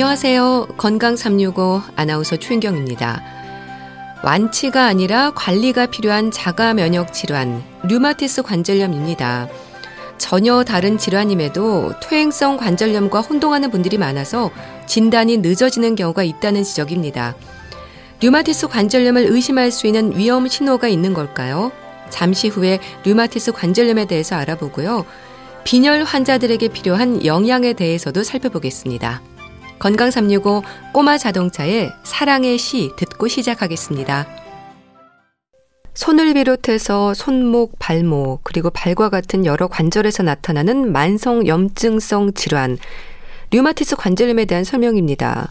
안녕하세요. 건강 365 아나운서 최인경입니다. 완치가 아니라 관리가 필요한 자가 면역 질환, 류마티스 관절염입니다. 전혀 다른 질환임에도 퇴행성 관절염과 혼동하는 분들이 많아서 진단이 늦어지는 경우가 있다는 지적입니다. 류마티스 관절염을 의심할 수 있는 위험 신호가 있는 걸까요? 잠시 후에 류마티스 관절염에 대해서 알아보고요. 빈혈 환자들에게 필요한 영양에 대해서도 살펴보겠습니다. 건강 365 꼬마 자동차의 사랑의 시 듣고 시작하겠습니다. 손을 비롯해서 손목, 발목, 그리고 발과 같은 여러 관절에서 나타나는 만성 염증성 질환, 류마티스 관절염에 대한 설명입니다.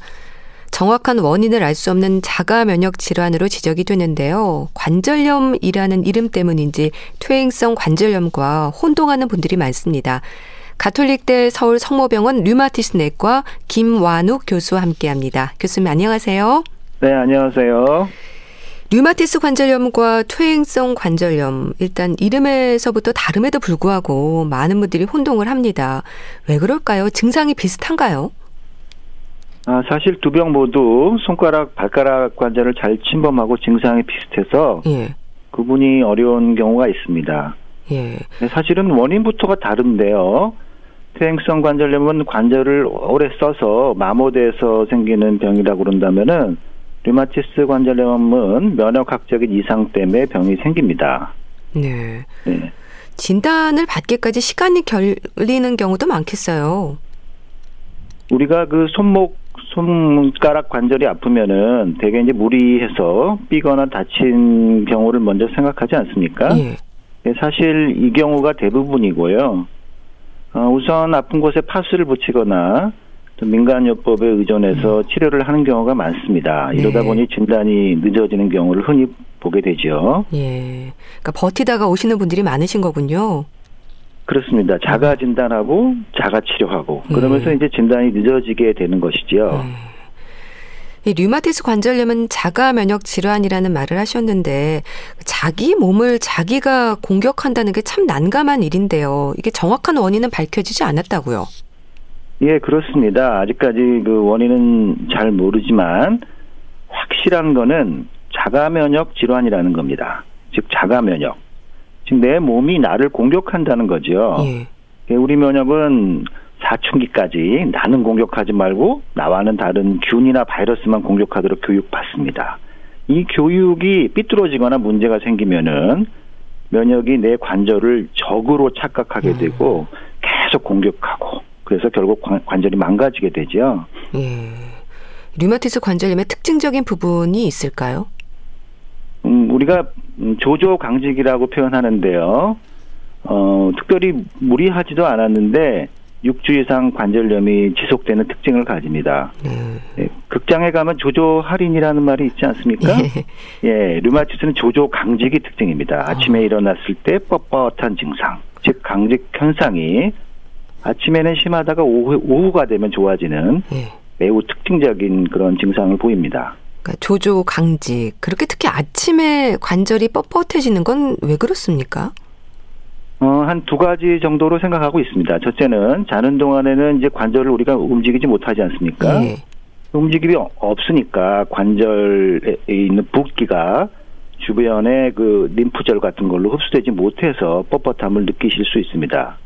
정확한 원인을 알 수 없는 자가 면역 질환으로 지적이 되는데요. 관절염이라는 이름 때문인지 퇴행성 관절염과 혼동하는 분들이 많습니다. 가톨릭대 서울 성모병원 류마티스 내과 김완욱 교수와 함께합니다. 교수님 안녕하세요. 네, 안녕하세요. 류마티스 관절염과 퇴행성 관절염 일단 이름에서부터 다름에도 불구하고 많은 분들이 혼동을 합니다. 왜 그럴까요? 증상이 비슷한가요? 아, 사실 두 병 모두 손가락, 발가락 관절을 잘 침범하고 증상이 비슷해서 예. 구분이 어려운 경우가 있습니다. 예. 사실은 원인부터가 다른데요. 퇴행성 관절염은 관절을 오래 써서 마모돼서 생기는 병이라고 그런다면은 류마티스 관절염은 면역학적인 이상 때문에 병이 생깁니다. 네. 네. 진단을 받기까지 시간이 걸리는 경우도 많겠어요. 우리가 그 손목 손가락 관절이 아프면은 대개 이제 무리해서 삐거나 다친 경우를 먼저 생각하지 않습니까? 예. 네, 사실 이 경우가 대부분이고요. 어, 우선 아픈 곳에 파스를 붙이거나 또 민간요법에 의존해서 음. 치료를 하는 경우가 많습니다. 이러다 네. 보니 진단이 늦어지는 경우를 흔히 보게 되죠. 예. 그러니까 버티다가 오시는 분들이 많으신 거군요. 그렇습니다. 자가 진단하고 자가 치료하고 그러면서 예. 이제 진단이 늦어지게 되는 것이지요. 예. 이 류마티스 관절염은 자가 면역 질환이라는 말을 하셨는데 자기 몸을 자기가 공격한다는 게 참 난감한 일인데요. 이게 정확한 원인은 밝혀지지 않았다고요. 예, 그렇습니다. 아직까지 그 원인은 잘 모르지만 확실한 거는 자가 면역 질환이라는 겁니다. 즉 자가 면역. 즉 내 몸이 나를 공격한다는 거죠. 예. 예 우리 면역은 사춘기까지 나는 공격하지 말고 나와는 다른 균이나 바이러스만 공격하도록 교육받습니다. 이 교육이 삐뚤어지거나 문제가 생기면은 면역이 내 관절을 적으로 착각하게 음. 되고 계속 공격하고 그래서 결국 관절이 망가지게 되죠. 예. 류마티스 관절염의 특징적인 부분이 있을까요? 음, 우리가 조조 강직이라고 표현하는데요. 어, 특별히 무리하지도 않았는데 6주 이상 관절염이 지속되는 특징을 가집니다. 음. 예, 극장에 가면 조조 할인이라는 말이 있지 않습니까? 예, 예 류마티스는 조조 강직이 특징입니다. 아. 아침에 일어났을 때 뻣뻣한 증상, 즉 강직 현상이 아침에는 심하다가 오후, 오후 가 되면 좋아지는 예. 매우 특징적인 그런 증상을 보입니다. 그러니까 조조 강직 그렇게 특히 아침에 관절이 뻣뻣해지는 건 왜 그렇습니까? 어, 한 두 가지 정도로 생각하고 있습니다. 첫째는 자는 동안에는 이제 관절을 우리가 움직이지 못하지 않습니까? 예. 움직임이 없으니까 관절에 있는 붓기가 주변에 그 림프절 같은 걸로 흡수되지 못해서 뻣뻣함을 느끼실 수 있습니다.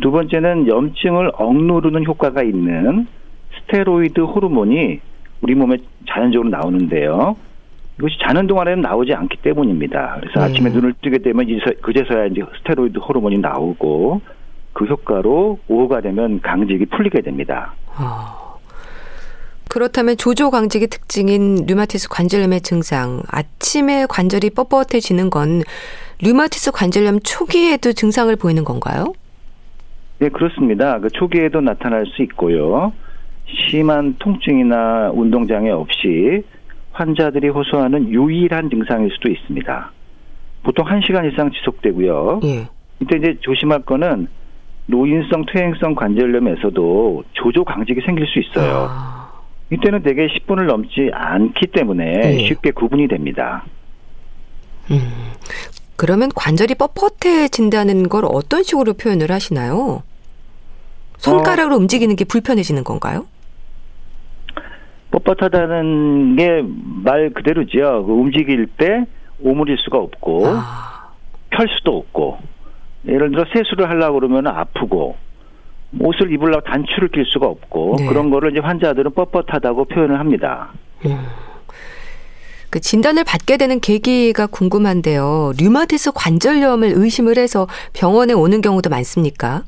두 번째는 염증을 억누르는 효과가 있는 스테로이드 호르몬이 우리 몸에 자연적으로 나오는데요. 이것이 자는 동안에는 나오지 않기 때문입니다. 그래서 네. 아침에 눈을 뜨게 되면 이제 그제서야 이제 스테로이드 호르몬이 나오고 그 효과로 오후가 되면 강직이 풀리게 됩니다. 아. 그렇다면 조조 강직의 특징인 류마티스 관절염의 증상, 아침에 관절이 뻣뻣해지는 건 류마티스 관절염 초기에도 증상을 보이는 건가요? 네, 그렇습니다. 그 초기에도 나타날 수 있고요. 심한 통증이나 운동장애 없이 환자들이 호소하는 유일한 증상일 수도 있습니다. 보통 1시간 이상 지속되고요. 예. 이때 이제 조심할 거는 노인성 퇴행성 관절염에서도 조조 강직이 생길 수 있어요. 아. 이때는 대개 10분을 넘지 않기 때문에 예. 쉽게 구분이 됩니다. 음. 그러면 관절이 뻣뻣해진다는 걸 어떤 식으로 표현을 하시나요? 손가락으로 어, 움직이는 게 불편해지는 건가요? 뻣뻣하다는 게 말 그대로죠. 그 움직일 때 오므릴 수가 없고 아. 펼 수도 없고 예를 들어 세수를 하려고 그러면 아프고 옷을 입으려고 단추를 낄 수가 없고 네. 그런 거를 이제 환자들은 뻣뻣하다고 표현을 합니다. 음. 그 진단을 받게 되는 계기가 궁금한데요. 류마티스 관절염을 의심을 해서 병원에 오는 경우도 많습니까?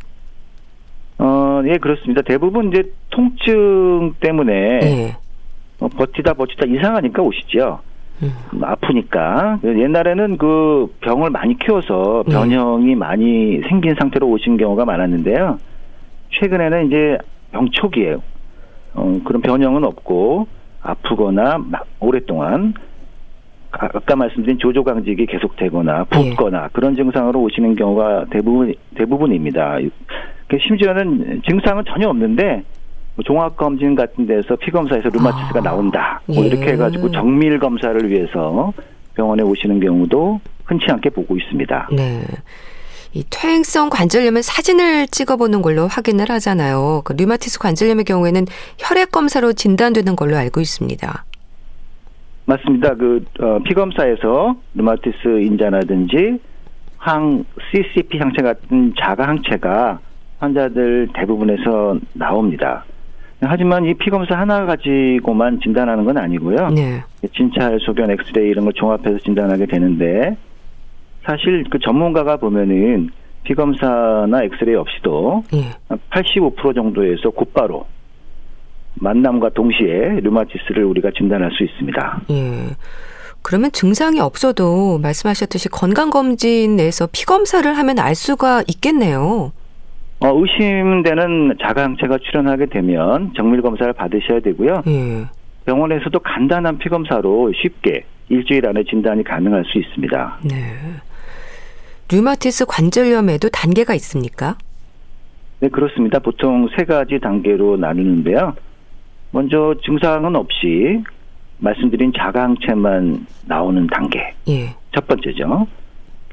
어, 예, 그렇습니다. 대부분 이제 통증 때문에 네. 어, 버티다 버티다 이상하니까 오시죠. 음. 아프니까 옛날에는 그 병을 많이 키워서 네. 변형이 네. 많이 생긴 상태로 오신 경우가 많았는데요. 최근에는 이제 병 초기에 어, 그런 변형은 없고 아프거나 오랫동안 아까 말씀드린 조조강직이 계속되거나 붓거나 예. 그런 증상으로 오시는 경우가 대부분 대부분입니다. 그 심지어는 증상은 전혀 없는데 뭐 종합 검진 같은 데서 피 검사에서 루마티스가 아. 나온다. 뭐 예. 이렇게 해가지고 정밀 검사를 위해서 병원에 오시는 경우도 흔치 않게 보고 있습니다. 네. 이 퇴행성 관절염은 사진을 찍어보는 걸로 확인을 하잖아요. 그 류마티스 관절염의 경우에는 혈액 검사로 진단되는 걸로 알고 있습니다. 맞습니다. 그 어, 피검사에서 류마티스 인자라든지 항 CCP 항체 같은 자가 항체가 환자들 대부분에서 나옵니다. 하지만 이 피 검사 하나 가지고만 진단하는 건 아니고요. 네. 진찰, 소견, 엑스레이 이런 걸 종합해서 진단하게 되는데 사실 그 전문가가 보면은 피 검사나 엑스레이 없이도 네. 85% 정도에서 곧바로 만남과 동시에 류마티스를 우리가 진단할 수 있습니다. 예. 그러면 증상이 없어도 말씀하셨듯이 건강검진에서 피검사를 하면 알 수가 있겠네요. 어, 의심되는 자가항체가 출현하게 되면 정밀 검사를 받으셔야 되고요. 예. 병원에서도 간단한 피검사로 쉽게 일주일 안에 진단이 가능할 수 있습니다. 네. 류마티스 관절염에도 단계가 있습니까? 네, 그렇습니다. 보통 세 가지 단계로 나누는데요. 먼저 증상은 없이 말씀드린 자가항체만 나오는 단계. 예. 첫 번째죠.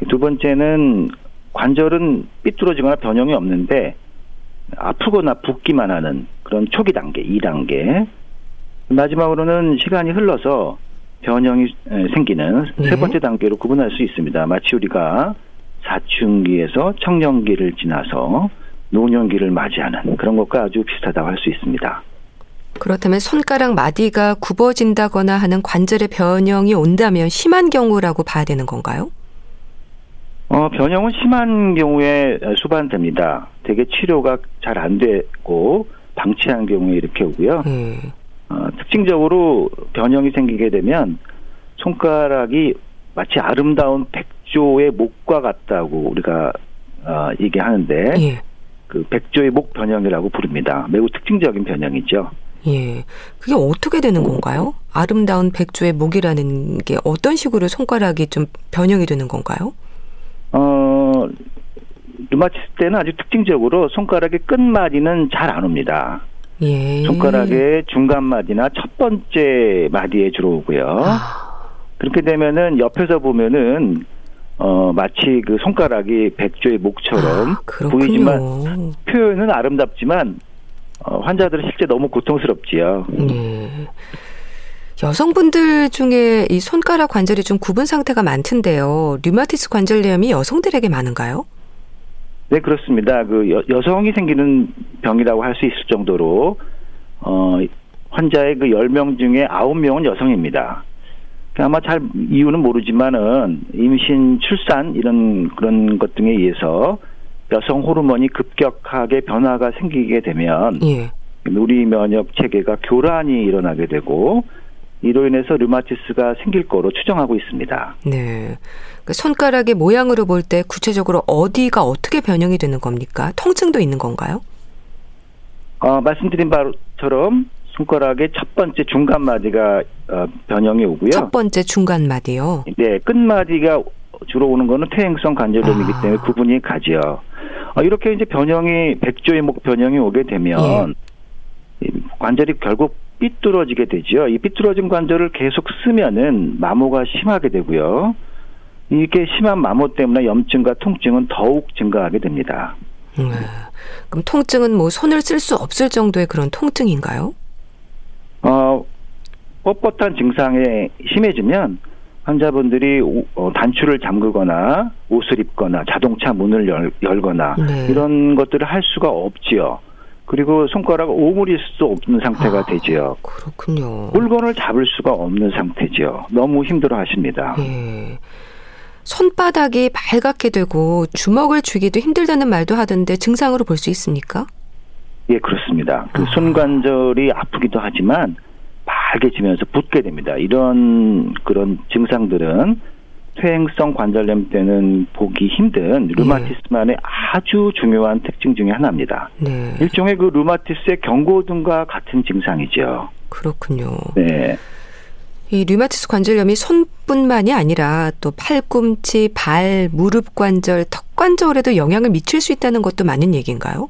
두 번째는 관절은 삐뚤어지거나 변형이 없는데 아프거나 붓기만 하는 그런 초기 단계, 2단계. 마지막으로는 시간이 흘러서 변형이 생기는 네. 세 번째 단계로 구분할 수 있습니다. 마치 우리가 사춘기에서 청년기를 지나서 노년기를 맞이하는 그런 것과 아주 비슷하다고 할 수 있습니다. 그렇다면 손가락 마디가 굽어진다거나 하는 관절의 변형이 온다면 심한 경우라고 봐야 되는 건가요? 어, 변형은 심한 경우에 수반됩니다. 대개 치료가 잘 안 되고 방치한 경우에 이렇게 오고요. 음. 어, 특징적으로 변형이 생기게 되면 손가락이 마치 아름다운 백조의 목과 같다고 우리가 어, 얘기하는데 예. 그 백조의 목 변형이라고 부릅니다. 매우 특징적인 변형이죠. 예. 그게 어떻게 되는 건가요? 아름다운 백조의 목이라는 게 어떤 식으로 손가락이 좀 변형이 되는 건가요? 어, 류마티스 때는 아주 특징적으로 손가락의 끝마디는 잘 안 옵니다. 예. 손가락의 중간 마디나 첫 번째 마디에 주로 오고요. 아. 그렇게 되면은 옆에서 보면은 어 마치 그 손가락이 백조의 목처럼 아, 보이지만 표현은 아름답지만 어, 환자들은 실제 너무 고통스럽지요. 네. 여성분들 중에 이 손가락 관절이 좀 굽은 상태가 많던데요. 류마티스 관절염이 여성들에게 많은가요? 네, 그렇습니다. 그 여, 여성이 생기는 병이라고 할 수 있을 정도로 어 환자의 그 10명 중에 9명은 여성입니다. 아마 잘 이유는 모르지만은 임신, 출산 이런 그런 것 등에 의해서 여성 호르몬이 급격하게 변화가 생기게 되면 예. 우리 면역 체계가 교란이 일어나게 되고 이로 인해서 류마티스가 생길 거로 추정하고 있습니다. 네. 그 손가락의 모양으로 볼 때 구체적으로 어디가 어떻게 변형이 되는 겁니까? 통증도 있는 건가요? 어, 말씀드린 바처럼 손가락의 첫 번째 중간 마디가 어, 변형이 오고요. 첫 번째 중간 마디요. 네, 끝 마디가 주로 오는 거는 퇴행성 관절염이기 아. 때문에 구분이 가죠. 어, 이렇게 이제 변형이 백조의 목 변형이 오게 되면 예. 관절이 결국 삐뚤어지게 되죠. 이 삐뚤어진 관절을 계속 쓰면은 마모가 심하게 되고요. 이게 심한 마모 때문에 염증과 통증은 더욱 증가하게 됩니다. 음, 그럼 통증은 뭐 손을 쓸 수 없을 정도의 그런 통증인가요? 어, 뻣뻣한 증상이 심해지면 환자분들이 어, 단추를 잠그거나 옷을 입거나 자동차 문을 열, 거나 네. 이런 것들을 할 수가 없지요. 그리고 손가락 오물일 수 없는 상태가 아, 되지요. 그렇군요. 물건을 잡을 수가 없는 상태죠. 너무 힘들어 하십니다. 예. 손바닥이 발갛게 되고 주먹을 쥐기도 힘들다는 말도 하던데 증상으로 볼 수 있습니까? 예, 그렇습니다. 그 아. 손관절이 아프기도 하지만 빨개지면서 붓게 됩니다. 이런 그런 증상들은 퇴행성 관절염 때는 보기 힘든 류마티스만의 네. 아주 중요한 특징 중의 하나입니다. 네. 일종의 그 류마티스의 경고등과 같은 증상이죠. 그렇군요. 네. 이 류마티스 관절염이 손뿐만이 아니라 또 팔꿈치, 발, 무릎 관절, 턱 관절에도 영향을 미칠 수 있다는 것도 맞는 얘기인가요?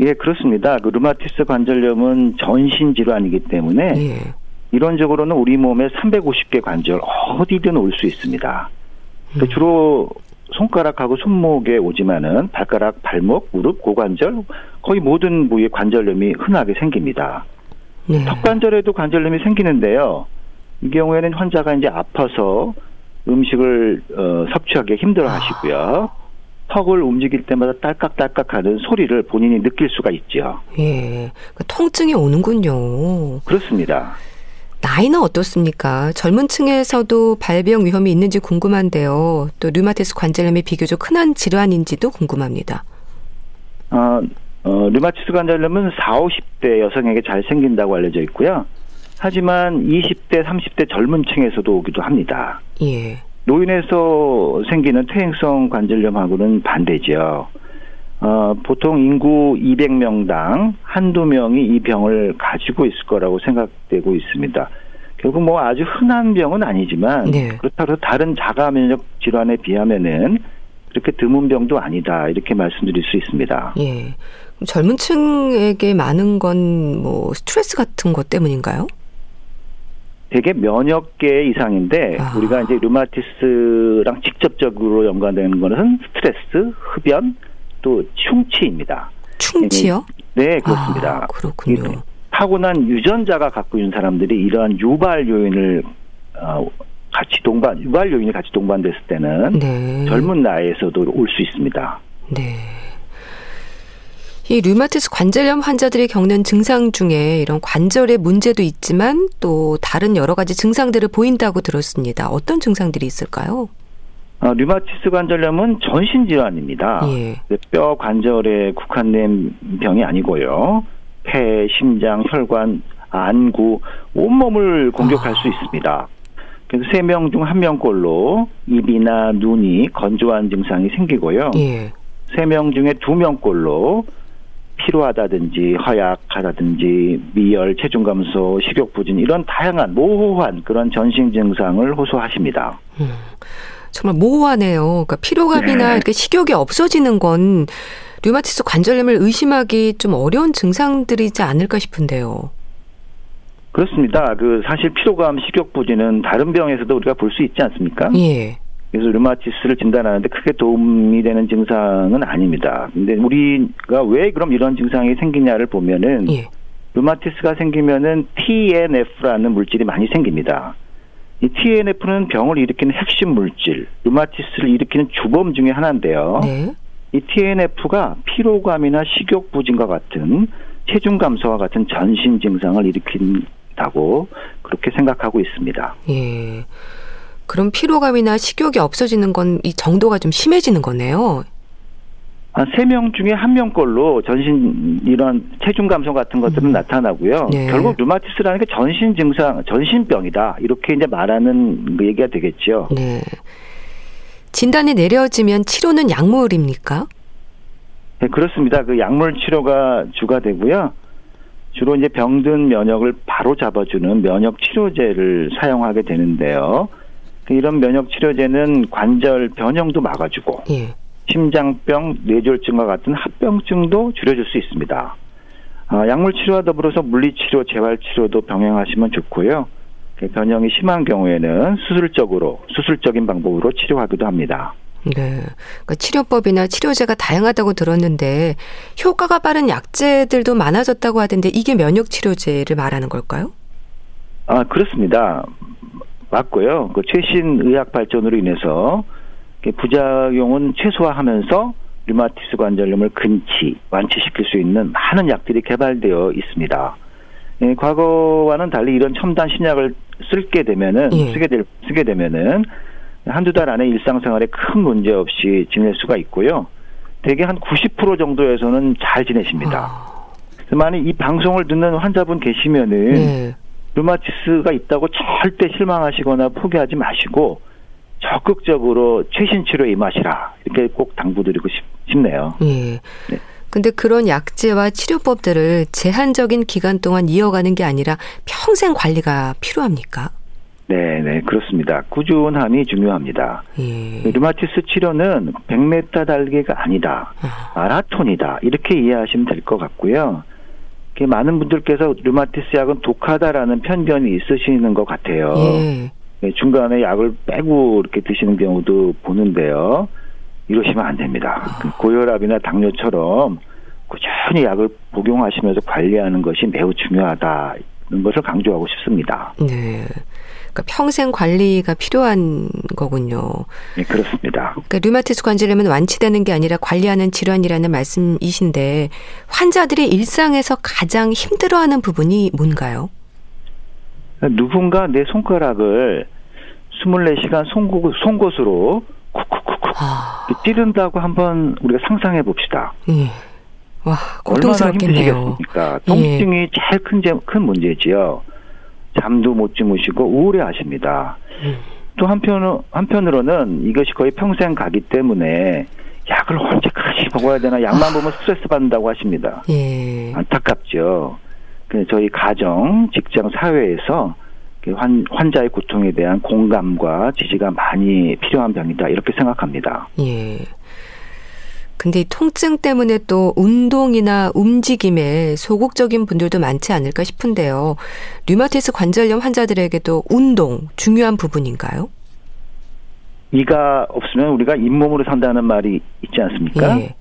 예, 그렇습니다. 그 류마티스 관절염은 전신 질환이기 때문에 예. 이론적으로는 우리 몸에 350개 관절 어디든 올 수 있습니다. 음. 그 주로 손가락하고 손목에 오지만은 발가락, 발목, 무릎, 고관절 거의 모든 부위에 관절염이 흔하게 생깁니다. 네. 턱관절에도 관절염이 생기는데요. 이 경우에는 환자가 이제 아파서 음식을 어, 섭취하기 힘들어 하시고요. 아. 턱을 움직일 때마다 딸깍딸깍하는 소리를 본인이 느낄 수가 있죠. 예, 그 통증이 오는군요. 그렇습니다. 나이는 어떻습니까? 젊은 층에서도 발병 위험이 있는지 궁금한데요. 또 류마티스 관절염이 비교적 흔한 질환인지도 궁금합니다. 어, 어, 류마티스 관절염은 4, 50대 여성에게 잘 생긴다고 알려져 있고요. 하지만 20대, 30대 젊은 층에서도 오기도 합니다. 예. 노인에서 생기는 퇴행성 관절염하고는 반대죠. 어, 보통 인구 200명당 한두 명이 이 병을 가지고 있을 거라고 생각되고 있습니다. 결국 뭐 아주 흔한 병은 아니지만 네. 그렇다고 다른 자가 면역 질환에 비하면은 그렇게 드문 병도 아니다 이렇게 말씀드릴 수 있습니다. 예. 젊은 층에게 많은 건 뭐 스트레스 같은 것 때문인가요? 대개 면역계 이상인데 아. 우리가 이제 류마티스랑 직접적으로 연관되는 것은 스트레스, 흡연, 또 충치입니다. 충치요? 네, 그렇습니다. 아, 그렇군요. 타고난 유전자가 갖고 있는 사람들이 이러한 유발 요인을 어, 같이 동반 유발 요인이 같이 동반됐을 때는 네. 젊은 나이에서도 올 수 있습니다. 네. 이 류마티스 관절염 환자들이 겪는 증상 중에 이런 관절의 문제도 있지만 또 다른 여러 가지 증상들을 보인다고 들었습니다. 어떤 증상들이 있을까요? 어, 류마티스 관절염은 전신 질환입니다. 예. 뼈 관절에 국한된 병이 아니고요. 폐, 심장, 혈관, 안구 온몸을 공격할 아. 수 있습니다. 그래서 세 명 중 한 명꼴로 입이나 눈이 건조한 증상이 생기고요. 예. 세명 중에 두 명꼴로 피로하다든지 허약하다든지 미열, 체중 감소, 식욕 부진 이런 다양한 모호한 그런 전신 증상을 호소하십니다. 음, 정말 모호하네요. 그러니까 피로감이나 네. 이렇게 식욕이 없어지는 건 류마티스 관절염을 의심하기 좀 어려운 증상들이지 않을까 싶은데요. 그렇습니다. 그 사실 피로감, 식욕 부진은 다른 병에서도 우리가 볼 수 있지 않습니까? 예. 그래서 류마티스를 진단하는데 크게 도움이 되는 증상은 아닙니다. 근데 우리가 왜 그럼 이런 증상이 생기냐를 보면은 예. 류마티스가 생기면은 TNF라는 물질이 많이 생깁니다. 이 TNF는 병을 일으키는 핵심 물질, 류마티스를 일으키는 주범 중의 하나인데요. 네. 이 TNF가 피로감이나 식욕 부진과 같은 체중 감소와 같은 전신 증상을 일으킨다고 그렇게 생각하고 있습니다. 예. 그럼 피로감이나 식욕이 없어지는 건 이 정도가 좀 심해지는 거네요. 세명 중에 한 명꼴로 전신 이런 체중 감소 같은 것들은 음. 나타나고요. 네. 결국 류마티스라는 게 전신 증상, 전신병이다 이렇게 이제 말하는 그 얘기가 되겠죠. 네. 진단이 내려지면 치료는 약물입니까? 네, 그렇습니다. 그 약물 치료가 주가 되고요. 주로 이제 병든 면역을 바로 잡아주는 면역 치료제를 사용하게 되는데요. 이런 면역 치료제는 관절 변형도 막아주고 예. 심장병, 뇌졸중과 같은 합병증도 줄여줄 수 있습니다. 아, 약물 치료와 더불어서 물리치료, 재활치료도 병행하시면 좋고요. 그 변형이 심한 경우에는 수술적으로 수술적인 방법으로 치료하기도 합니다. 네. 그러니까 치료법이나 치료제가 다양하다고 들었는데 효과가 빠른 약제들도 많아졌다고 하던데 이게 면역 치료제를 말하는 걸까요? 아 그렇습니다. 맞고요. 그 최신 의학 발전으로 인해서 부작용은 최소화하면서 류마티스 관절염을 근치, 완치시킬 수 있는 많은 약들이 개발되어 있습니다. 예, 과거와는 달리 이런 첨단 신약을 쓸게 되면은 예. 쓰게 될 쓰게 되면은 한두 달 안에 일상생활에 큰 문제 없이 지낼 수가 있고요. 대개 한 90% 정도에서는 잘 지내십니다. 아. 만약 이 방송을 듣는 환자분 계시면은 예. 류마티스가 있다고 절대 실망하시거나 포기하지 마시고 적극적으로 최신 치료에 임하시라 이렇게 꼭 당부드리고 싶, 네요 예. 네. 근데 그런 약제와 치료법들을 제한적인 기간 동안 이어가는 게 아니라 평생 관리가 필요합니까? 네, 네, 그렇습니다. 꾸준함이 중요합니다. 예. 류마티스 치료는 100m 달기가 아니다. 아. 마라톤이다. 이렇게 이해하시면 될 것 같고요. 많은 분들께서 류마티스 약은 독하다라는 편견이 있으시는 것 같아요. 예. 네, 중간에 약을 빼고 이렇게 드시는 경우도 보는데요. 이러시면 안 됩니다. 아. 고혈압이나 당뇨처럼 꾸준히 약을 복용하시면서 관리하는 것이 매우 중요하다는 것을 강조하고 싶습니다. 네. 그러니까 평생 관리가 필요한 거군요. 네, 그렇습니다. 그러니까 류마티스 관절염은 완치되는 게 아니라 관리하는 질환이라는 말씀이신데 환자들이 일상에서 가장 힘들어하는 부분이 뭔가요? 누군가 내 손가락을 24시간 송곳, 송곳으로 쿡쿡쿡쿡 아... 찌른다고 한번 우리가 상상해 봅시다. 예. 와. 얼마나 힘드시겠습니까? 통증이 예. 제일 큰, 큰 문제지요. 잠도 못 주무시고 우울해 하십니다. 음. 또 한편 한편으로는 이것이 거의 평생 가기 때문에 약을 언제까지 먹어야 되나 약만 아. 보면 스트레스 받는다고 하십니다. 예. 안타깝죠. 그 저희 가정, 직장, 사회에서 그 환, 환자의 고통에 대한 공감과 지지가 많이 필요한 병이다 이렇게 생각합니다. 예. 근데 이 통증 때문에 또 운동이나 움직임에 소극적인 분들도 많지 않을까 싶은데요. 류마티스 관절염 환자들에게도 운동 중요한 부분인가요? 이가 없으면 우리가 잇몸으로 산다는 말이 있지 않습니까? 예.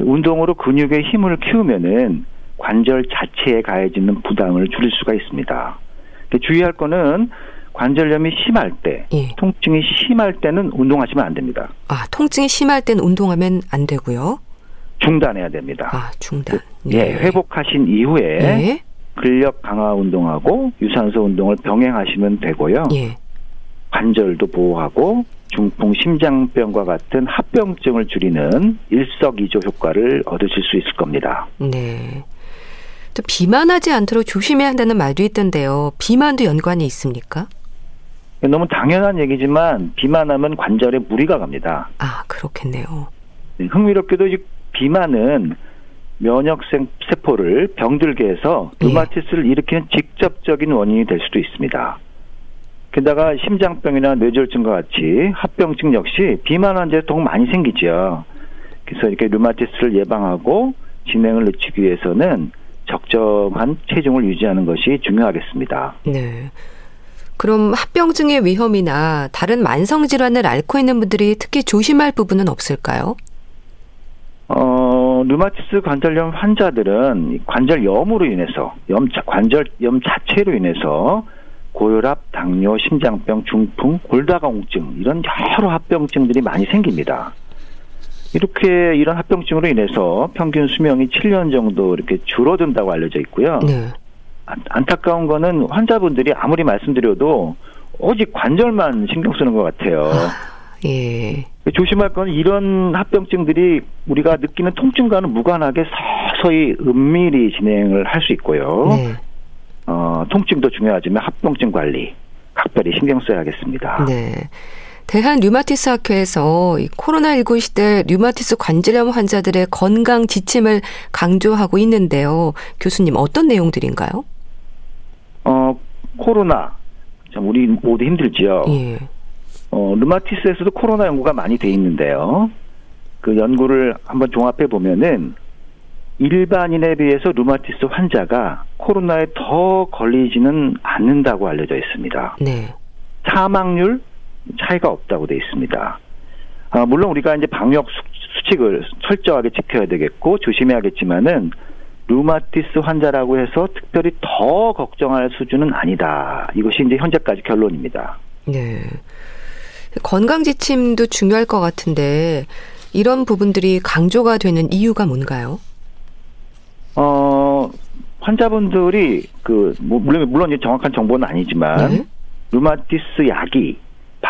운동으로 근육의 힘을 키우면은 관절 자체에 가해지는 부담을 줄일 수가 있습니다. 주의할 거는 관절염이 심할 때, 예. 통증이 심할 때는 운동하시면 안 됩니다. 아, 통증이 심할 때는 운동하면 안 되고요. 중단해야 됩니다. 아, 중단. 네. 예, 회복하신 이후에 예. 근력 강화 운동하고 유산소 운동을 병행하시면 되고요. 예. 관절도 보호하고 중풍 심장병과 같은 합병증을 줄이는 일석이조 효과를 얻으실 수 있을 겁니다. 네. 또 비만하지 않도록 조심해야 한다는 말도 있던데요. 비만도 연관이 있습니까? 너무 당연한 얘기지만 비만하면 관절에 무리가 갑니다. 아 그렇겠네요. 네, 흥미롭게도 비만은 면역 세포를 병들게 해서 예. 류마티스를 예. 일으키는 직접적인 원인이 될 수도 있습니다. 게다가 심장병이나 뇌졸중과 같이 합병증 역시 비만 환자에 더욱 많이 생기죠. 그래서 이렇게 류마티스를 예방하고 진행을 늦추기 위해서는 적정한 체중을 유지하는 것이 중요하겠습니다. 네. 그럼 합병증의 위험이나 다른 만성 질환을 앓고 있는 분들이 특히 조심할 부분은 없을까요? 어, 류마티스 관절염 환자들은 관절염으로 인해서 염 관절염 자체로 인해서 고혈압, 당뇨, 심장병, 중풍, 골다공증 이런 여러 합병증들이 많이 생깁니다. 이렇게 이런 합병증으로 인해서 평균 수명이 7년 정도 이렇게 줄어든다고 알려져 있고요. 네. 안타까운 거는 환자분들이 아무리 말씀드려도 오직 관절만 신경 쓰는 것 같아요. 아, 예. 조심할 건 이런 합병증들이 우리가 느끼는 통증과는 무관하게 서서히 은밀히 진행을 할 수 있고요. 네. 어, 통증도 중요하지만 합병증 관리 각별히 신경 써야겠습니다. 네. 대한 류마티스 학회에서 코로나19 시대 류마티스 관절염 환자들의 건강 지침을 강조하고 있는데요. 교수님 어떤 내용들인가요? 어, 코로나. 참, 우리 모두 힘들지요. 예. 어, 르마티스에서도 코로나 연구가 많이 돼 있는데요. 그 연구를 한번 종합해 보면은 일반인에 비해서 르마티스 환자가 코로나에 더 걸리지는 않는다고 알려져 있습니다. 네. 사망률 차이가 없다고 돼 있습니다. 아, 물론 우리가 이제 방역 수칙을 철저하게 지켜야 되겠고 조심해야겠지만은 루마티스 환자라고 해서 특별히 더 걱정할 수준은 아니다. 이것이 이제 현재까지 결론입니다. 네. 건강 지침도 중요할 것 같은데 이런 부분들이 강조가 되는 이유가 뭔가요? 어, 환자분들이 그 뭐, 물론 물론 정확한 정보는 아니지만 네? 루마티스 약이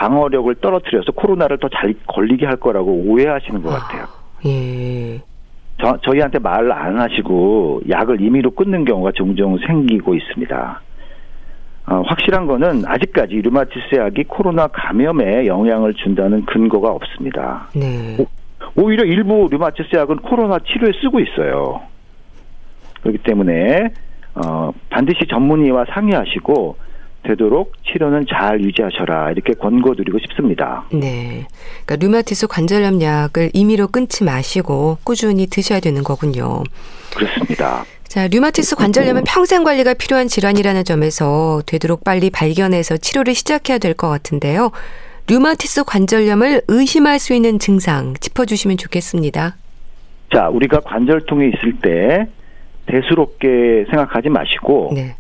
방어력을 떨어뜨려서 코로나를 더 잘 걸리게 할 거라고 오해하시는 것 아, 같아요. 예. 저, 저희한테 말 안 하시고 약을 임의로 끊는 경우가 종종 생기고 있습니다. 어, 확실한 거는 아직까지 류마티스 약이 코로나 감염에 영향을 준다는 근거가 없습니다. 네. 오, 히려 일부 류마티스 약은 코로나 치료에 쓰고 있어요. 그렇기 때문에 어, 반드시 전문의와 상의하시고 되도록 치료는 잘 유지하셔라 이렇게 권고드리고 싶습니다. 네, 그러니까 류마티스 관절염 약을 임의로 끊지 마시고 꾸준히 드셔야 되는 거군요. 그렇습니다. 자, 류마티스 관절염은 평생 관리가 필요한 질환이라는 점에서 되도록 빨리 발견해서 치료를 시작해야 될 것 같은데요. 류마티스 관절염을 의심할 수 있는 증상 짚어주시면 좋겠습니다. 자, 우리가 관절통이 있을 때 대수롭게 생각하지 마시고 네.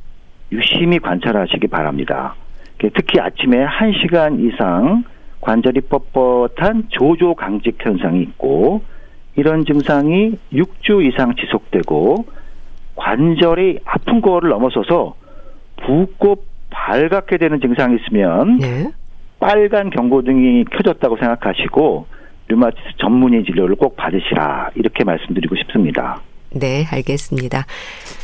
유심히 관찰하시기 바랍니다. 특히 아침에 1시간 이상 관절이 뻣뻣한 조조 강직 현상이 있고 이런 증상이 6주 이상 지속되고 관절이 아픈 거를 넘어서서 붓고 발갛게 되는 증상이 있으면 네. 빨간 경고등이 켜졌다고 생각하시고 류마티스 전문의 진료를 꼭 받으시라 이렇게 말씀드리고 싶습니다. 네, 알겠습니다.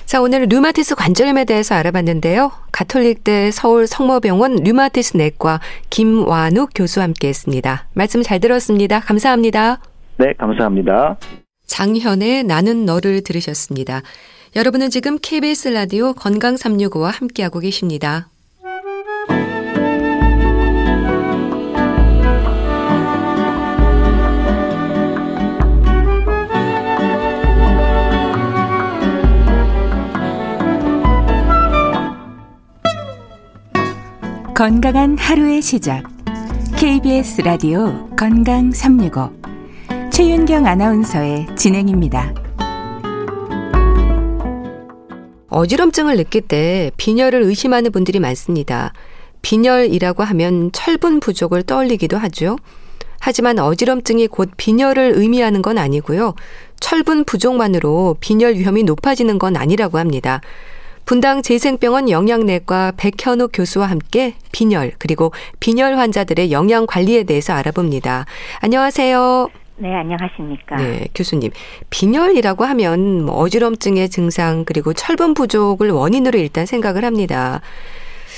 자, 오늘 류마티스 관절염에 대해서 알아봤는데요. 가톨릭대 서울 성모병원 류마티스 내과 김완욱 교수와 함께 했습니다. 말씀 잘 들었습니다. 감사합니다. 네, 감사합니다. 장현의 나는 너를 들으셨습니다. 여러분은 지금 KBS 라디오 건강 365와 함께하고 계십니다. 건강한 하루의 시작. KBS 라디오 건강 365. 최윤경 아나운서의 진행입니다. 어지럼증을 느낄 때 빈혈을 의심하는 분들이 많습니다. 빈혈이라고 하면 철분 부족을 떠올리기도 하죠. 하지만 어지럼증이 곧 빈혈을 의미하는 건 아니고요. 철분 부족만으로 빈혈 위험이 높아지는 건 아니라고 합니다. 분당 재생병원 영양내과 백현욱 교수와 함께 빈혈 그리고 빈혈 환자들의 영양 관리에 대해서 알아봅니다. 안녕하세요. 네, 안녕하십니까. 네, 교수님. 빈혈이라고 하면 뭐 어지럼증의 증상 그리고 철분 부족을 원인으로 일단 생각을 합니다.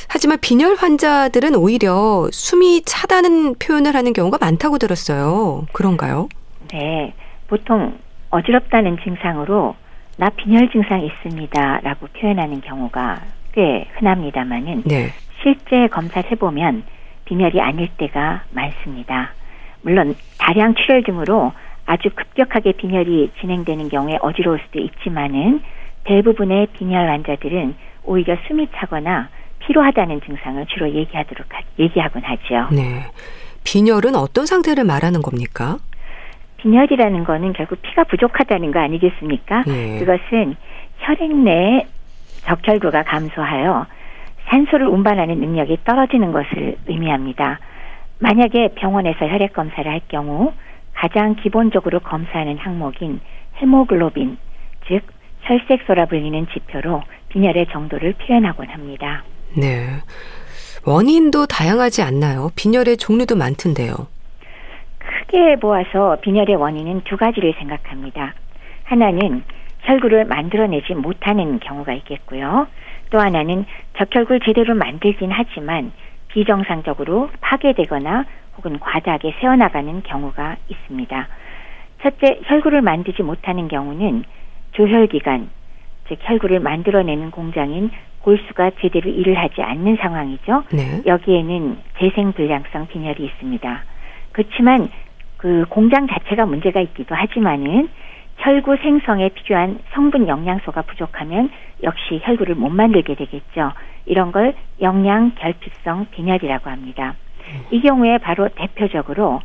하지만 빈혈 환자들은 오히려 숨이 차다는 표현을 하는 경우가 많다고 들었어요. 그런가요? 네. 보통 어지럽다는 증상으로 나 빈혈 증상 있습니다라고 표현하는 경우가 꽤 흔합니다만은 네. 실제 검사를 해보면 빈혈이 아닐 때가 많습니다. 물론 다량 출혈 등으로 아주 급격하게 빈혈이 진행되는 경우에 어지러울 수도 있지만은 대부분의 빈혈 환자들은 오히려 숨이 차거나 피로하다는 증상을 주로 얘기하도록 얘기하곤 하죠. 네. 빈혈은 어떤 상태를 말하는 겁니까? 빈혈이라는 거는 결국 피가 부족하다는 거 아니겠습니까? 예. 그것은 혈액 내 적혈구가 감소하여 산소를 운반하는 능력이 떨어지는 것을 의미합니다. 만약에 병원에서 혈액 검사를 할 경우 가장 기본적으로 검사하는 항목인 헤모글로빈, 즉 혈색소라 불리는 지표로 빈혈의 정도를 표현하곤 합니다. 네. 원인도 다양하지 않나요? 빈혈의 종류도 많던데요. 크게 보아서 빈혈의 원인은 두 가지를 생각합니다. 하나는 혈구를 만들어내지 못하는 경우가 있겠고요. 또 하나는 적혈구를 제대로 만들긴 하지만 비정상적으로 파괴되거나 혹은 과다하게 새어나가는 경우가 있습니다. 첫째, 혈구를 만들지 못하는 경우는 조혈기관, 즉 혈구를 만들어내는 공장인 골수가 제대로 일을 하지 않는 상황이죠. 네. 여기에는 재생불량성 빈혈이 있습니다. 그렇지만 그 공장 자체가 문제가 있기도 하지만은 혈구 생성에 필요한 성분 영양소가 부족하면 역시 혈구를 못 만들게 되겠죠. 이런 걸 영양 결핍성 빈혈이라고 합니다. 이 경우에 바로 대표적으로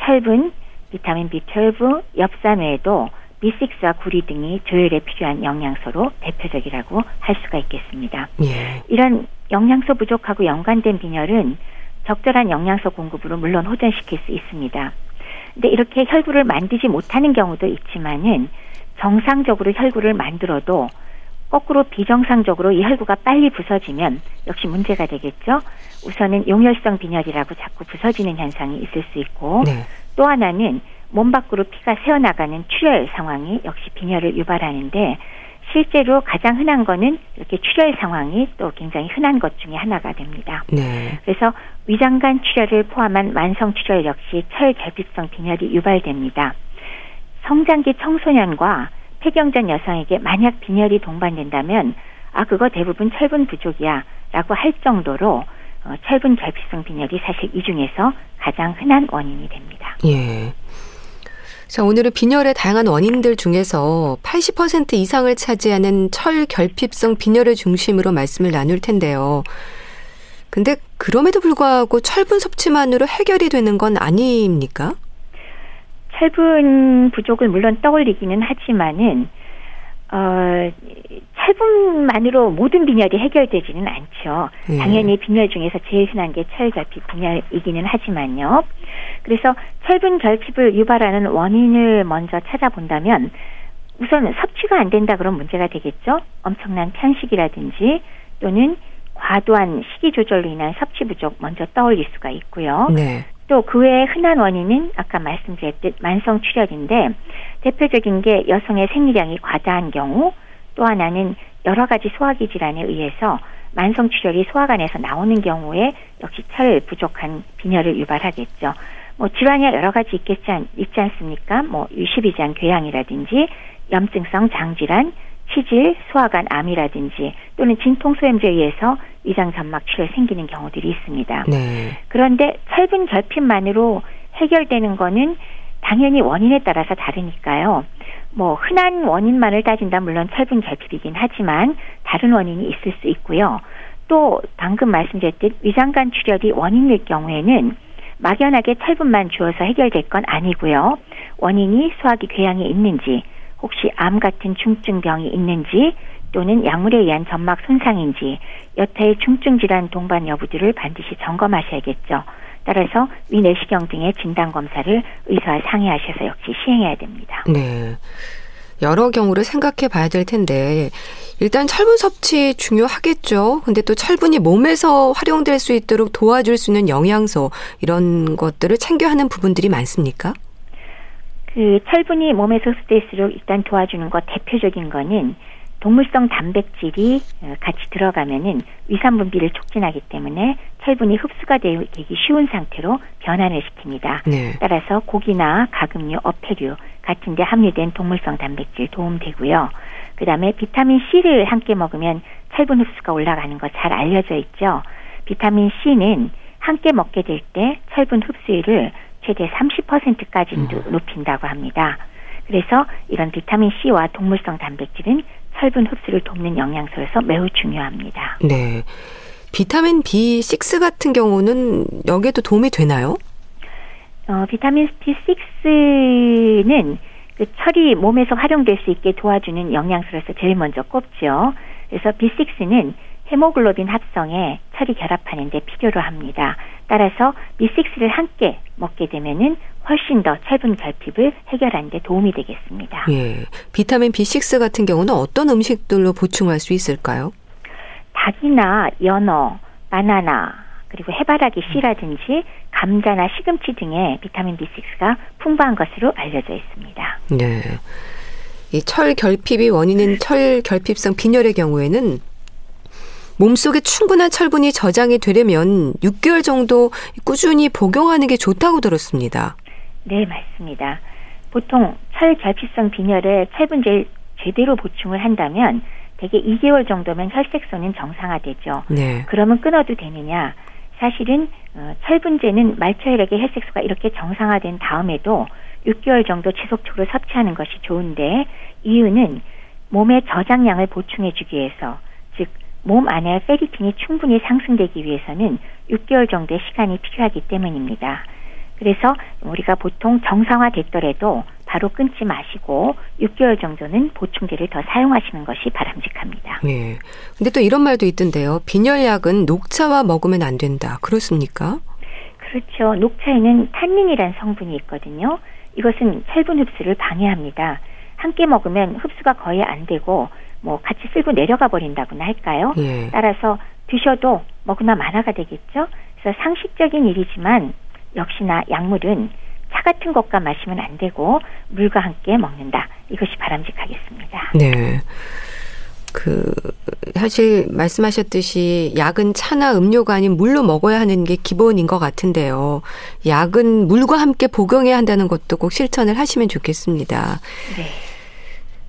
철분, 비타민 B12, 엽산 외에도 B6와 구리 등이 조혈에 필요한 영양소로 대표적이라고 할 수가 있겠습니다. 예. 이런 영양소 부족하고 연관된 빈혈은 적절한 영양소 공급으로 물론 호전시킬 수 있습니다. 근데 이렇게 혈구를 만들지 못하는 경우도 있지만은 정상적으로 혈구를 만들어도 거꾸로 비정상적으로 이 혈구가 빨리 부서지면 역시 문제가 되겠죠. 우선은 용혈성 빈혈이라고 자꾸 부서지는 현상이 있을 수 있고 네. 또 하나는 몸 밖으로 피가 새어나가는 출혈 상황이 역시 빈혈을 유발하는데 실제로 가장 흔한 거는 이렇게 출혈 상황이 또 굉장히 흔한 것 중에 하나가 됩니다. 네. 그래서 위장관 출혈을 포함한 만성 출혈 역시 철결핍성 빈혈이 유발됩니다. 성장기 청소년과 폐경전 여성에게 만약 빈혈이 동반된다면 아 그거 대부분 철분 부족이야라고 할 정도로 어, 철분 결핍성 빈혈이 사실 이 중에서 가장 흔한 원인이 됩니다. 예. 자, 오늘은 빈혈의 다양한 원인들 중에서 80% 이상을 차지하는 철 결핍성 빈혈을 중심으로 말씀을 나눌 텐데요. 근데 그럼에도 불구하고 철분 섭취만으로 해결이 되는 건 아닙니까? 철분 부족을 물론 떠올리기는 하지만은 어, 철분만으로 모든 빈혈이 해결되지는 않죠. 예. 당연히 빈혈 중에서 제일 흔한 게 철결핍 빈혈이기는 하지만요. 그래서 철분 결핍을 유발하는 원인을 먼저 찾아본다면 우선 섭취가 안 된다 그런 문제가 되겠죠. 엄청난 편식이라든지 또는 과도한 식이 조절로 인한 섭취 부족 먼저 떠올릴 수가 있고요. 네. 또그 외에 흔한 원인은 아까 말씀드렸듯 만성 출혈인데 대표적인 게 여성의 생리량이 과다한 경우 또 하나는 여러 가지 소화기 질환에 의해서 만성 출혈이 소화관에서 나오는 경우에 역시 철 부족한 빈혈을 유발하겠죠. 뭐 질환이 여러 가지 있겠지 않, 있지 않습니까? 뭐 유시비장 궤양이라든지 염증성 장질환, 치질, 소화관 암이라든지 또는 진통소염제에 의해서 위장 점막 출혈 생기는 경우들이 있습니다. 네. 그런데 철분 결핍만으로 해결되는 거는 당연히 원인에 따라서 다르니까요. 뭐 흔한 원인만을 따진다 물론 철분 결핍이긴 하지만 다른 원인이 있을 수 있고요. 또 방금 말씀드렸듯 위장관 출혈이 원인일 경우에는 막연하게 철분만 주어서 해결될 건 아니고요. 원인이 소화기 궤양에 있는지 혹시 암 같은 중증병이 있는지 또는 약물에 의한 점막 손상인지 여타의 중증 질환 동반 여부들을 반드시 점검하셔야겠죠. 따라서 위내시경 등의 진단 검사를 의사와 상의하셔서 역시 시행해야 됩니다. 네. 여러 경우를 생각해 봐야 될 텐데 일단 철분 섭취 중요하겠죠. 근데 또 철분이 몸에서 활용될 수 있도록 도와줄 수 있는 영양소 이런 것들을 챙겨 하는 부분들이 많습니까? 그 철분이 몸에서 흡수될수록 일단 도와주는 것 대표적인 거는 동물성 단백질이 어, 같이 들어가면은 위산 분비를 촉진하기 때문에 철분이 흡수가 되기 쉬운 상태로 변환을 시킵니다. 네. 따라서 고기나 가금류, 어패류 같은 데 함유된 동물성 단백질 도움되고요. 그다음에 비타민 C를 함께 먹으면 철분 흡수가 올라가는 거 잘 알려져 있죠. 비타민 C는 함께 먹게 될 때 철분 흡수율을 최대 30%까지 음. 높인다고 합니다. 그래서 이런 비타민 C와 동물성 단백질은 철분 흡수를 돕는 영양소여서 매우 중요합니다. 네. 비타민 B6 같은 경우는 여기에도 도움이 되나요? 어, 비타민 B6는 그 철이 몸에서 활용될 수 있게 도와주는 영양소로서 제일 먼저 꼽죠. 그래서 B6는 헤모글로빈 합성에 철이 결합하는데 필요로 합니다. 따라서 B6를 함께 먹게 되면은 훨씬 더 철분 결핍을 해결하는 데 도움이 되겠습니다. 예. 비타민 B6 같은 경우는 어떤 음식들로 보충할 수 있을까요? 닭이나 연어, 바나나, 그리고 해바라기 씨라든지 감자나 시금치 등의 비타민 B6가 풍부한 것으로 알려져 있습니다. 네. 이 철 결핍이 원인인 철 결핍성 빈혈의 경우에는 몸속에 충분한 철분이 저장이 되려면 6개월 정도 꾸준히 복용하는 게 좋다고 들었습니다. 네, 맞습니다. 보통 철결핍성 빈혈에 철분제 제대로 보충을 한다면 대개 2개월 정도면 혈색소는 정상화되죠. 네. 그러면 끊어도 되느냐? 사실은 어, 철분제는 말초혈액의 혈색소가 이렇게 정상화된 다음에도 6개월 정도 지속적으로 섭취하는 것이 좋은데 이유는 몸의 저장량을 보충해 주기 위해서 즉 몸 안에 페리틴이 충분히 상승되기 위해서는 6개월 정도의 시간이 필요하기 때문입니다. 그래서 우리가 보통 정상화 됐더라도 바로 끊지 마시고 6개월 정도는 보충제를 더 사용하시는 것이 바람직합니다. 네. 근데 또 이런 말도 있던데요. 빈혈약은 녹차와 먹으면 안 된다. 그렇습니까? 그렇죠. 녹차에는 탄닌이란 성분이 있거든요. 이것은 철분 흡수를 방해합니다. 함께 먹으면 흡수가 거의 안 되고 뭐 같이 쓸고 내려가 버린다고나 할까요? 예. 따라서 드셔도 먹으나 마나가 되겠죠. 그래서 상식적인 일이지만 역시나 약물은 차 같은 것과 마시면 안 되고 물과 함께 먹는다. 이것이 바람직하겠습니다. 네. 그 사실 말씀하셨듯이 약은 차나 음료가 아닌 물로 먹어야 하는 게 기본인 것 같은데요. 약은 물과 함께 복용해야 한다는 것도 꼭 실천을 하시면 좋겠습니다. 네.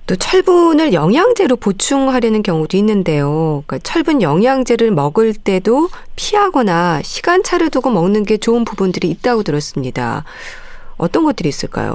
또 철분을 영양제로 보충하려는 경우도 있는데요. 그러니까 철분 영양제를 먹을 때도 피하거나 시간차를 두고 먹는 게 좋은 부분들이 있다고 들었습니다. 어떤 것들이 있을까요?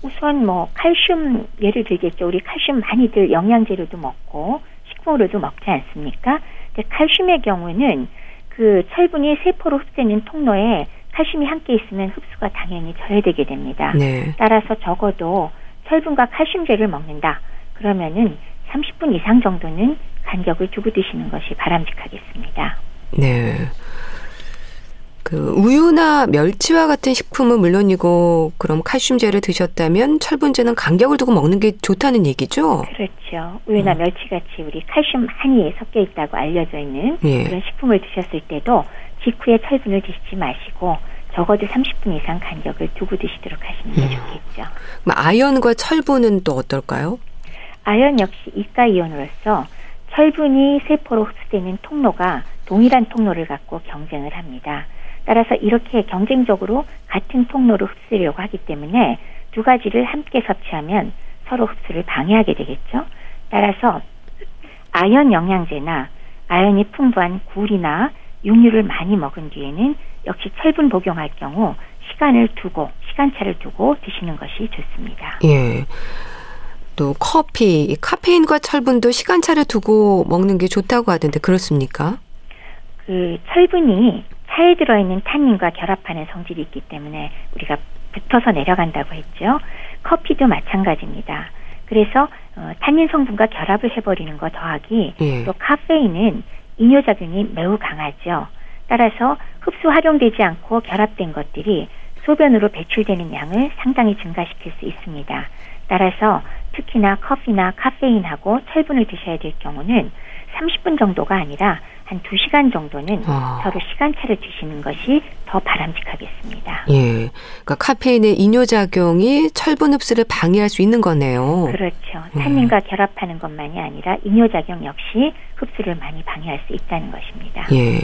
우선 뭐 칼슘 예를 들겠죠. 우리 칼슘 많이들 영양제로도 먹고 식품으로도 먹지 않습니까? 근데 칼슘의 경우는 그 철분이 세포로 흡수되는 통로에 칼슘이 함께 있으면 흡수가 당연히 저해되게 됩니다. 네. 따라서 적어도 철분과 칼슘제를 먹는다. 그러면은 30분 이상 정도는 간격을 두고 드시는 것이 바람직하겠습니다. 네. 그 우유나 멸치와 같은 식품은 물론이고 그럼 칼슘제를 드셨다면 철분제는 간격을 두고 먹는 게 좋다는 얘기죠? 그렇죠. 우유나 음. 멸치같이 우리 칼슘 많이 섞여 있다고 알려져 있는 예. 그런 식품을 드셨을 때도 직후에 철분을 드시지 마시고 적어도 30분 이상 간격을 두고 드시도록 하시는 게 음. 좋겠죠. 그럼 아연과 철분은 또 어떨까요? 아연 역시 이가 이온으로서 철분이 세포로 흡수되는 통로가 동일한 통로를 갖고 경쟁을 합니다. 따라서 이렇게 경쟁적으로 같은 통로로 흡수하려고 하기 때문에 두 가지를 함께 섭취하면 서로 흡수를 방해하게 되겠죠. 따라서 아연 영양제나 아연이 풍부한 굴이나 육류를 많이 먹은 뒤에는 역시 철분 복용할 경우 시간을 두고 시간차를 두고 드시는 것이 좋습니다. 예. 또 커피, 카페인과 철분도 시간차를 두고 먹는 게 좋다고 하던데 그렇습니까? 그 철분이 차에 들어있는 탄닌과 결합하는 성질이 있기 때문에 우리가 붙어서 내려간다고 했죠. 커피도 마찬가지입니다. 그래서 어, 탄닌 성분과 결합을 해버리는 거 더하기 예. 또 카페인은 이뇨작용이 매우 강하죠. 따라서 흡수 활용되지 않고 결합된 것들이 소변으로 배출되는 양을 상당히 증가시킬 수 있습니다. 따라서 특히나 커피나 카페인하고 철분을 드셔야 될 경우는 30분 정도가 아니라 한 2시간 정도는 아. 서로 시간차를 두시는 것이 더 바람직하겠습니다. 예. 그러니까 카페인의 이뇨작용이 철분 흡수를 방해할 수 있는 거네요. 그렇죠. 탄닌과 음. 결합하는 것만이 아니라 이뇨작용 역시 흡수를 많이 방해할 수 있다는 것입니다. 예.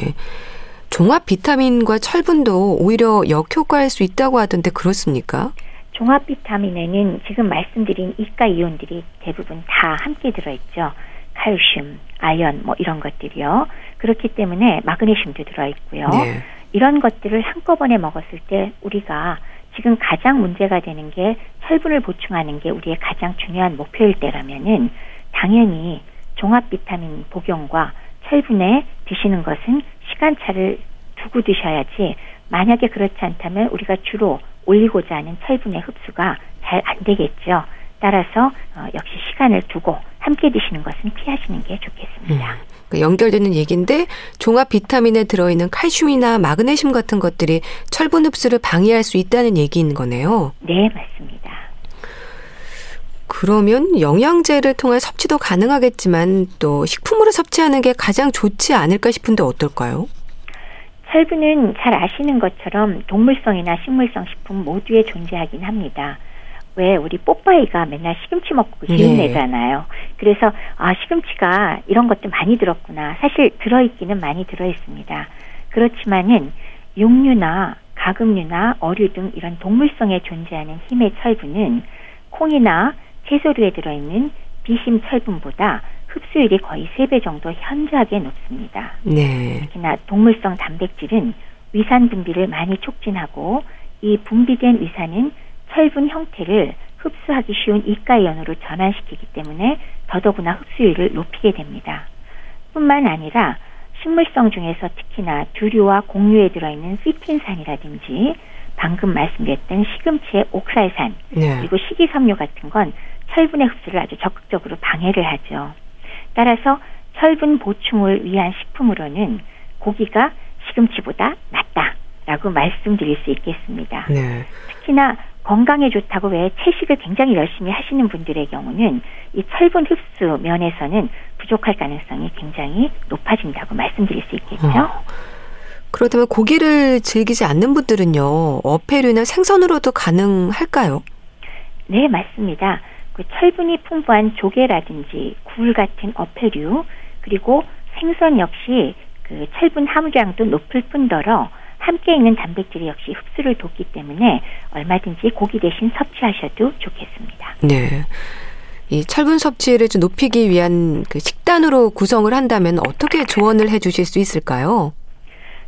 종합 비타민과 철분도 오히려 역효과일 수 있다고 하던데 그렇습니까? 종합 비타민에는 지금 말씀드린 이가 이온들이 대부분 다 함께 들어있죠. 칼슘, 아연 뭐 이런 것들이요. 그렇기 때문에 마그네슘도 들어 있고요. 네. 이런 것들을 한꺼번에 먹었을 때 우리가 지금 가장 문제가 되는 게 철분을 보충하는 게 우리의 가장 중요한 목표일 때라면은 당연히 종합 비타민 복용과 철분에 드시는 것은 시간차를 두고 드셔야지 만약에 그렇지 않다면 우리가 주로 올리고자 하는 철분의 흡수가 잘 안 되겠죠. 따라서 어, 역시 시간을 두고 함께 드시는 것은 피하시는 게 좋겠습니다. 음. 그 연결되는 얘기인데 종합 비타민에 들어있는 칼슘이나 마그네슘 같은 것들이 철분 흡수를 방해할 수 있다는 얘기인 거네요. 네, 맞습니다. 그러면 영양제를 통해 섭취도 가능하겠지만 또 식품으로 섭취하는 게 가장 좋지 않을까 싶은데 어떨까요? 철분은 잘 아시는 것처럼 동물성이나 식물성 식품 모두에 존재하긴 합니다. 왜 우리 뽀빠이가 맨날 시금치 먹고 기운 네. 내잖아요. 그래서 아 시금치가 이런 것도 많이 들었구나. 사실 들어있기는 많이 들어있습니다. 그렇지만은 육류나 가금류나 어류 등 이런 동물성에 존재하는 힘의 철분은 콩이나 채소류에 들어있는 비심 철분보다 흡수율이 거의 세 배 정도 현저하게 높습니다. 네. 특히나 동물성 단백질은 위산 분비를 많이 촉진하고 이 분비된 위산은 철분 형태를 흡수하기 쉬운 이가이온으로 전환시키기 때문에 더더구나 흡수율을 높이게 됩니다. 뿐만 아니라 식물성 중에서 특히나 두류와 곡류에 들어있는 피틴산이라든지 방금 말씀드렸던 시금치의 옥살산 네. 그리고 식이섬유 같은 건 철분의 흡수를 아주 적극적으로 방해를 하죠. 따라서 철분 보충을 위한 식품으로는 고기가 시금치보다 낫다라고 말씀드릴 수 있겠습니다. 네. 특히나 건강에 좋다고 왜 채식을 굉장히 열심히 하시는 분들의 경우는 이 철분 흡수 면에서는 부족할 가능성이 굉장히 높아진다고 말씀드릴 수 있겠죠. 어. 그렇다면 고기를 즐기지 않는 분들은요, 어패류나 생선으로도 가능할까요? 네, 맞습니다. 그 철분이 풍부한 조개라든지 굴 같은 어패류, 그리고 생선 역시 그 철분 함유량도 높을 뿐더러 함께 있는 단백질이 역시 흡수를 돕기 때문에 얼마든지 고기 대신 섭취하셔도 좋겠습니다. 네. 이 철분 섭취를 좀 높이기 위한 그 식단으로 구성을 한다면 어떻게 조언을 해 주실 수 있을까요?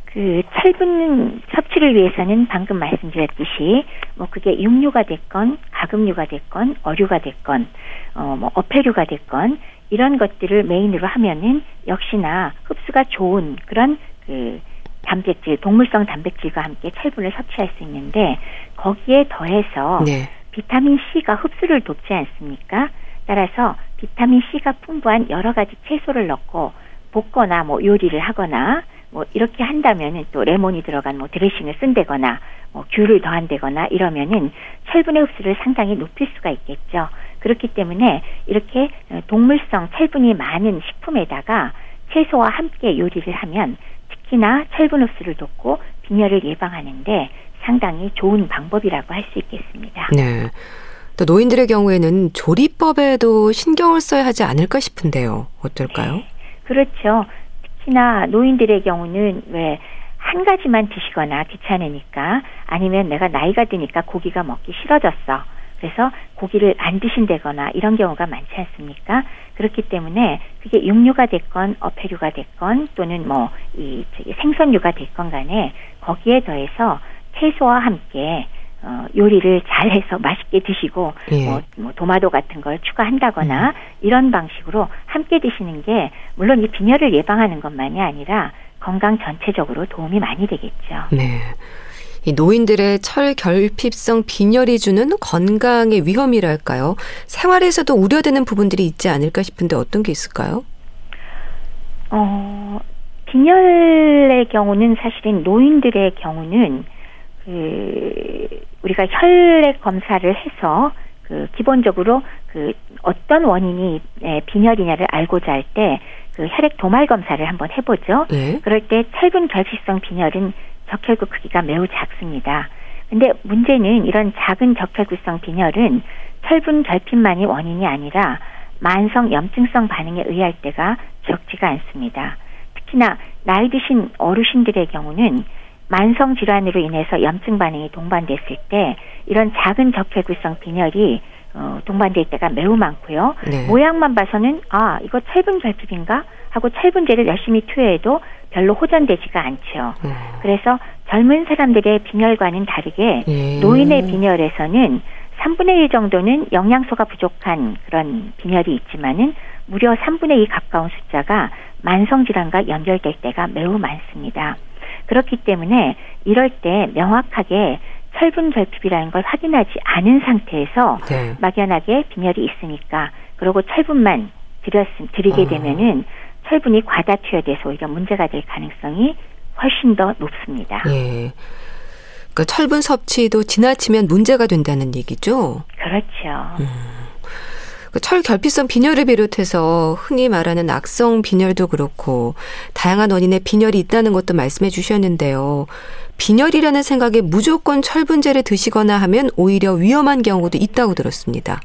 그 철분 섭취를 위해서는 방금 말씀드렸듯이 뭐 그게 육류가 됐건 가금류가 됐건 어류가 됐건 어뭐 어패류가 됐건 이런 것들을 메인으로 하면은 역시나 흡수가 좋은 그런 그 단백질, 동물성 단백질과 함께 철분을 섭취할 수 있는데 거기에 더해서 네. 비타민 C가 흡수를 돕지 않습니까? 따라서 비타민 C가 풍부한 여러 가지 채소를 넣고 볶거나 뭐 요리를 하거나 뭐 이렇게 한다면은 또 레몬이 들어간 뭐 드레싱을 쓴다거나 뭐 귤을 더한다거나 이러면은 철분의 흡수를 상당히 높일 수가 있겠죠. 그렇기 때문에 이렇게 동물성 철분이 많은 식품에다가 채소와 함께 요리를 하면 특히나 철분 흡수를 돕고 빈혈을 예방하는데 상당히 좋은 방법이라고 할 수 있겠습니다. 네. 또 노인들의 경우에는 조리법에도 신경을 써야 하지 않을까 싶은데요. 어떨까요? 네. 그렇죠. 특히나 노인들의 경우는 왜 한 가지만 드시거나 귀찮으니까 아니면 내가 나이가 드니까 고기가 먹기 싫어졌어. 그래서 고기를 안 드신다거나 이런 경우가 많지 않습니까? 그렇기 때문에 그게 육류가 됐건 어패류가 됐건 또는 뭐 이 생선류가 됐건 간에 거기에 더해서 채소와 함께 어, 요리를 잘해서 맛있게 드시고 예. 뭐, 뭐 도마도 같은 걸 추가한다거나 음. 이런 방식으로 함께 드시는 게 물론 이 빈혈을 예방하는 것만이 아니라 건강 전체적으로 도움이 많이 되겠죠. 네. 이 노인들의 철 결핍성 빈혈이 주는 건강의 위험이랄까요? 생활에서도 우려되는 부분들이 있지 않을까 싶은데 어떤 게 있을까요? 어, 빈혈의 경우는 사실은 노인들의 경우는 그 우리가 혈액 검사를 해서 그 기본적으로 그 어떤 원인이 빈혈이냐를 알고자 할 때 그 혈액 도말 검사를 한번 해보죠. 네. 그럴 때 철분 결핍성 빈혈은 적혈구 크기가 매우 작습니다. 근데 문제는 이런 작은 적혈구성 빈혈은 철분 결핍만이 원인이 아니라 만성 염증성 반응에 의할 때가 적지가 않습니다. 특히나 나이 드신 어르신들의 경우는 만성 질환으로 인해서 염증 반응이 동반됐을 때 이런 작은 적혈구성 빈혈이 어, 동반될 때가 매우 많고요. 네. 모양만 봐서는 아 이거 철분 결핍인가 하고 철분제를 열심히 투여해도 별로 호전되지가 않죠. 음. 그래서 젊은 사람들의 빈혈과는 다르게 예. 노인의 빈혈에서는 3분의 1 정도는 영양소가 부족한 그런 빈혈이 있지만은 무려 3분의 2 가까운 숫자가 만성 질환과 연결될 때가 매우 많습니다. 그렇기 때문에 이럴 때 명확하게 철분 결핍이라는 걸 확인하지 않은 상태에서 네. 막연하게 빈혈이 있으니까 그리고 철분만 드렸 드리게 어. 되면은 철분이 과다 투여돼서 오히려 문제가 될 가능성이 훨씬 더 높습니다. 예. 그러니까 철분 섭취도 지나치면 문제가 된다는 얘기죠. 그렇죠. 음. 그 철결핍성 빈혈을 비롯해서 흔히 말하는 악성 빈혈도 그렇고 다양한 원인의 빈혈이 있다는 것도 말씀해 주셨는데요. 빈혈이라는 생각에 무조건 철분제를 드시거나 하면 오히려 위험한 경우도 있다고 들었습니다.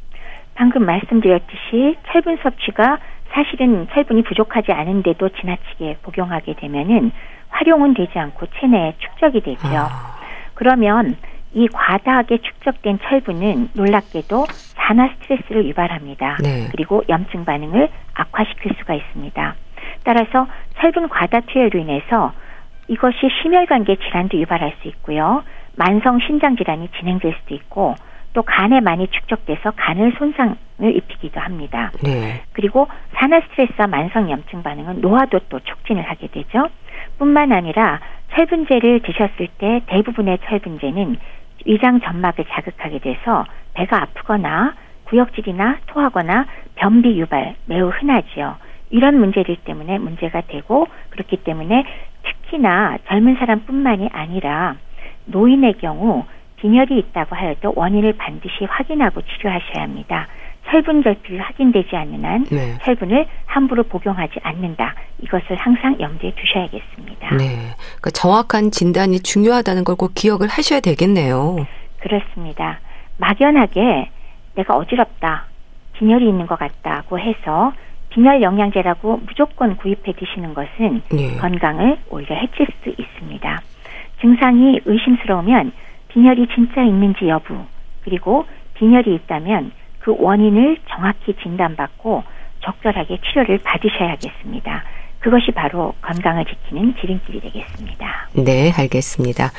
방금 말씀드렸듯이 철분 섭취가 사실은 철분이 부족하지 않은데도 지나치게 복용하게 되면은 활용은 되지 않고 체내에 축적이 되죠. 아. 그러면 이 과다하게 축적된 철분은 놀랍게도 산화 스트레스를 유발합니다. 네. 그리고 염증 반응을 악화시킬 수가 있습니다. 따라서 철분 과다 투여로 인해서 이것이 심혈관계 질환도 유발할 수 있고요. 만성 신장 질환이 진행될 수도 있고 또 간에 많이 축적돼서 간을 손상을 입히기도 합니다. 네. 그리고 산화 스트레스와 만성 염증 반응은 노화도 또 촉진을 하게 되죠. 뿐만 아니라 철분제를 드셨을 때 대부분의 철분제는 위장 점막을 자극하게 돼서 배가 아프거나 구역질이나 토하거나 변비 유발 매우 흔하지요. 이런 문제들 때문에 문제가 되고 그렇기 때문에 특히나 젊은 사람뿐만이 아니라 노인의 경우 빈혈이 있다고 하여도 원인을 반드시 확인하고 치료하셔야 합니다. 철분 결핍이 확인되지 않는 한 네. 철분을 함부로 복용하지 않는다. 이것을 항상 염두에 두셔야겠습니다. 네. 그러니까 정확한 진단이 중요하다는 걸 꼭 기억을 하셔야 되겠네요. 그렇습니다. 막연하게 내가 어지럽다, 빈혈이 있는 것 같다고 해서 빈혈 영양제라고 무조건 구입해 드시는 것은 네. 건강을 오히려 해칠 수 있습니다. 증상이 의심스러우면 빈혈이 진짜 있는지 여부, 그리고 빈혈이 있다면 그 원인을 정확히 진단받고 적절하게 치료를 받으셔야겠습니다. 그것이 바로 건강을 지키는 지름길이 되겠습니다. 네, 알겠습니다.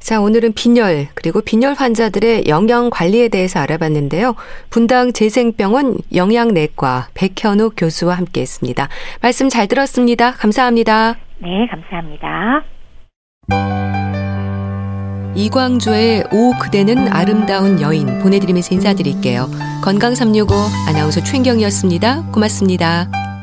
자, 오늘은 빈혈, 그리고 빈혈 환자들의 영양 관리에 대해서 알아봤는데요. 분당 재생병원 영양내과 백현욱 교수와 함께 했습니다. 말씀 잘 들었습니다. 감사합니다. 네, 감사합니다. 이광조의 오 그대는 아름다운 여인 보내드리면서 인사드릴게요. 건강365 아나운서 최인경이었습니다. 고맙습니다.